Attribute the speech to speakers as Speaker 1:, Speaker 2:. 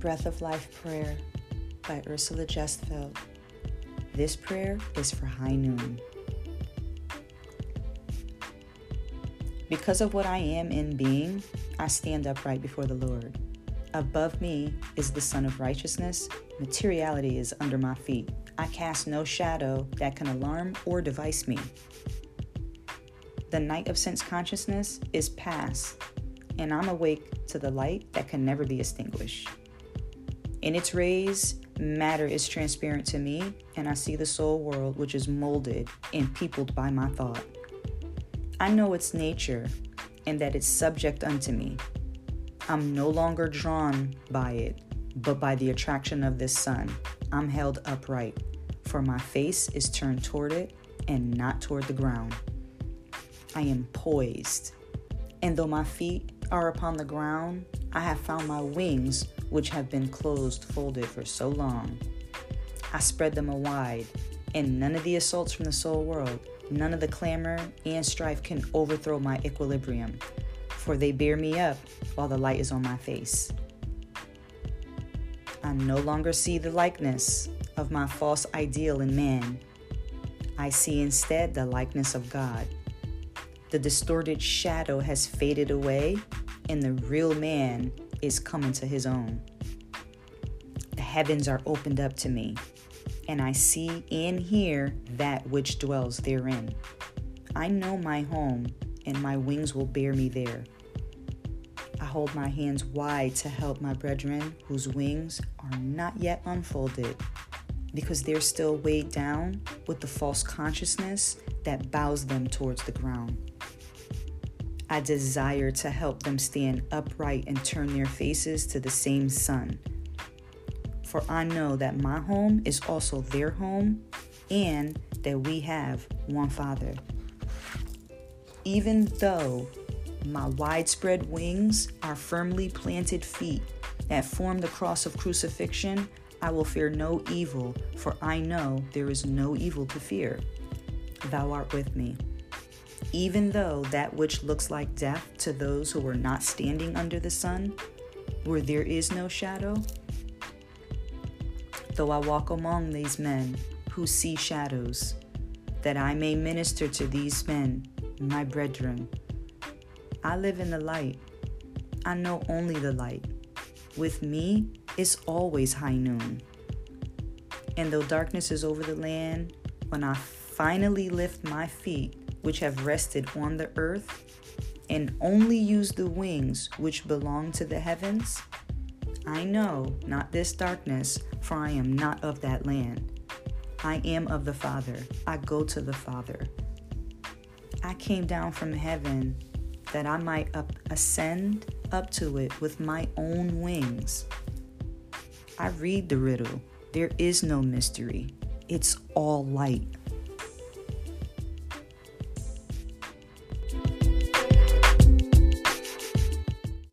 Speaker 1: Breath of Life Prayer by Ursula Gestefeld. This prayer is for high noon. Because of what I am in being, I stand upright before the Lord. Above me is the Sun of Righteousness. Materiality is under my feet. I cast no shadow that can alarm or device me. The night of sense consciousness is past, and I'm awake to the light that can never be extinguished. In its rays, matter is transparent to me, and I see the soul world which is molded and peopled by my thought. I know its nature and that it's subject unto me. I'm no longer drawn by it, but by the attraction of this sun. I'm held upright, for my face is turned toward it and not toward the ground. I am poised, and though my feet are upon the ground, I have found my wings which have been closed folded for so long. I spread them wide, and none of the assaults from the soul world, none of the clamor and strife can overthrow my equilibrium, for they bear me up while the light is on my face. I no longer see the likeness of my false ideal in man. I see instead the likeness of God. The distorted shadow has faded away, and the real man is coming to his own. The heavens are opened up to me, and I see and hear that which dwells therein. I know my home, and my wings will bear me there. I hold my hands wide to help my brethren whose wings are not yet unfolded because they're still weighed down with the false consciousness that bows them towards the ground. I desire to help them stand upright and turn their faces to the same sun. For I know that my home is also their home and that we have one Father. Even though my widespread wings are firmly planted feet that form the cross of crucifixion, I will fear no evil, for I know there is no evil to fear. Thou art with me even though that which looks like death to those who are not standing under the sun, where there is no shadow? Though I walk among these men who see shadows, that I may minister to these men, my brethren. I live in the light. I know only the light. With me, it's always high noon. And though darkness is over the land, when I finally lift my feet which have rested on the earth, and only use the wings which belong to the heavens? I know not this darkness, for I am not of that land. I am of the Father. I go to the Father. I came down from heaven that I might up, ascend up to it with my own wings. I read the riddle. There is no mystery. It's all light.